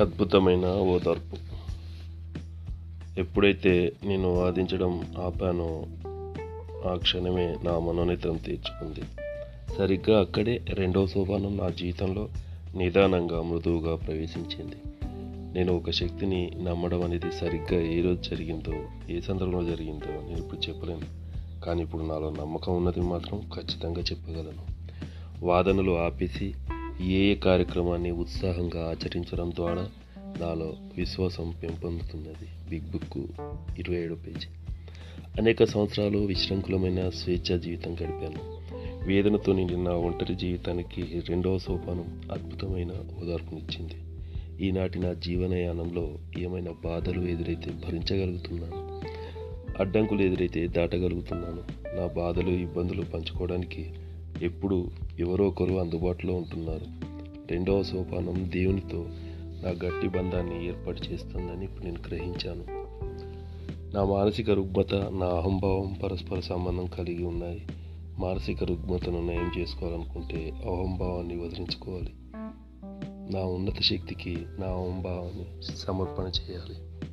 అద్భుతమైన ఓదార్పు. ఎప్పుడైతే నేను వాదించడం ఆపానో ఆ క్షణమే నా మనోనితం తీర్చుకుంది. సరిగ్గా అక్కడే రెండవ సోపానం నా జీవితంలో నిదానంగా మృదువుగా ప్రవేశించింది. నేను ఒక శక్తిని నమ్మడం అనేది సరిగ్గా ఏ రోజు జరిగిందో ఏ సందర్భంలో జరిగిందో నేను ఇప్పుడు చెప్పలేను. కానీ ఇప్పుడు నాలో నమ్మకం ఉన్నది మాత్రం ఖచ్చితంగా చెప్పగలను. వాదనలు ఆపేసి ఏ కార్యక్రమాన్ని ఉత్సాహంగా ఆచరించడం ద్వారా నాలో విశ్వాసం పెంపొందుతున్నది? బిగ్ బుక్ ఇరవై ఏడు పేజీ. అనేక సంవత్సరాలు విశృంఖలమైన స్వేచ్ఛ జీవితం గడిపాను. వేదనతో నిండిన ఒంటరి జీవితానికి రెండవ సోపానం అద్భుతమైన ఓదార్పునిచ్చింది ఈనాటి నా జీవనయానంలో ఏమైనా బాధలు ఎదురైతే భరించగలుగుతున్నాను? అడ్డంకులు ఎదురైతే దాటగలుగుతున్నాను? నా బాధలు ఇబ్బందులు పంచుకోవడానికి ఎప్పుడు ఎవరో ఒకరు అందుబాటులో ఉంటున్నారు. రెండవ సోపానం దేవునితో నా గట్టి బంధాన్ని ఏర్పాటు చేస్తుందని ఇప్పుడు నేను గ్రహించాను. నా మానసిక రుగ్మత నా అహంభావం పరస్పర సంబంధం కలిగి ఉన్నాయి. మానసిక రుగ్మతను నయం చేసుకోవాలనుకుంటే అహంభావాన్ని వదిలించుకోవాలి. నా ఉన్నత శక్తికి నా అహంభావాన్ని సమర్పణ చేయాలి.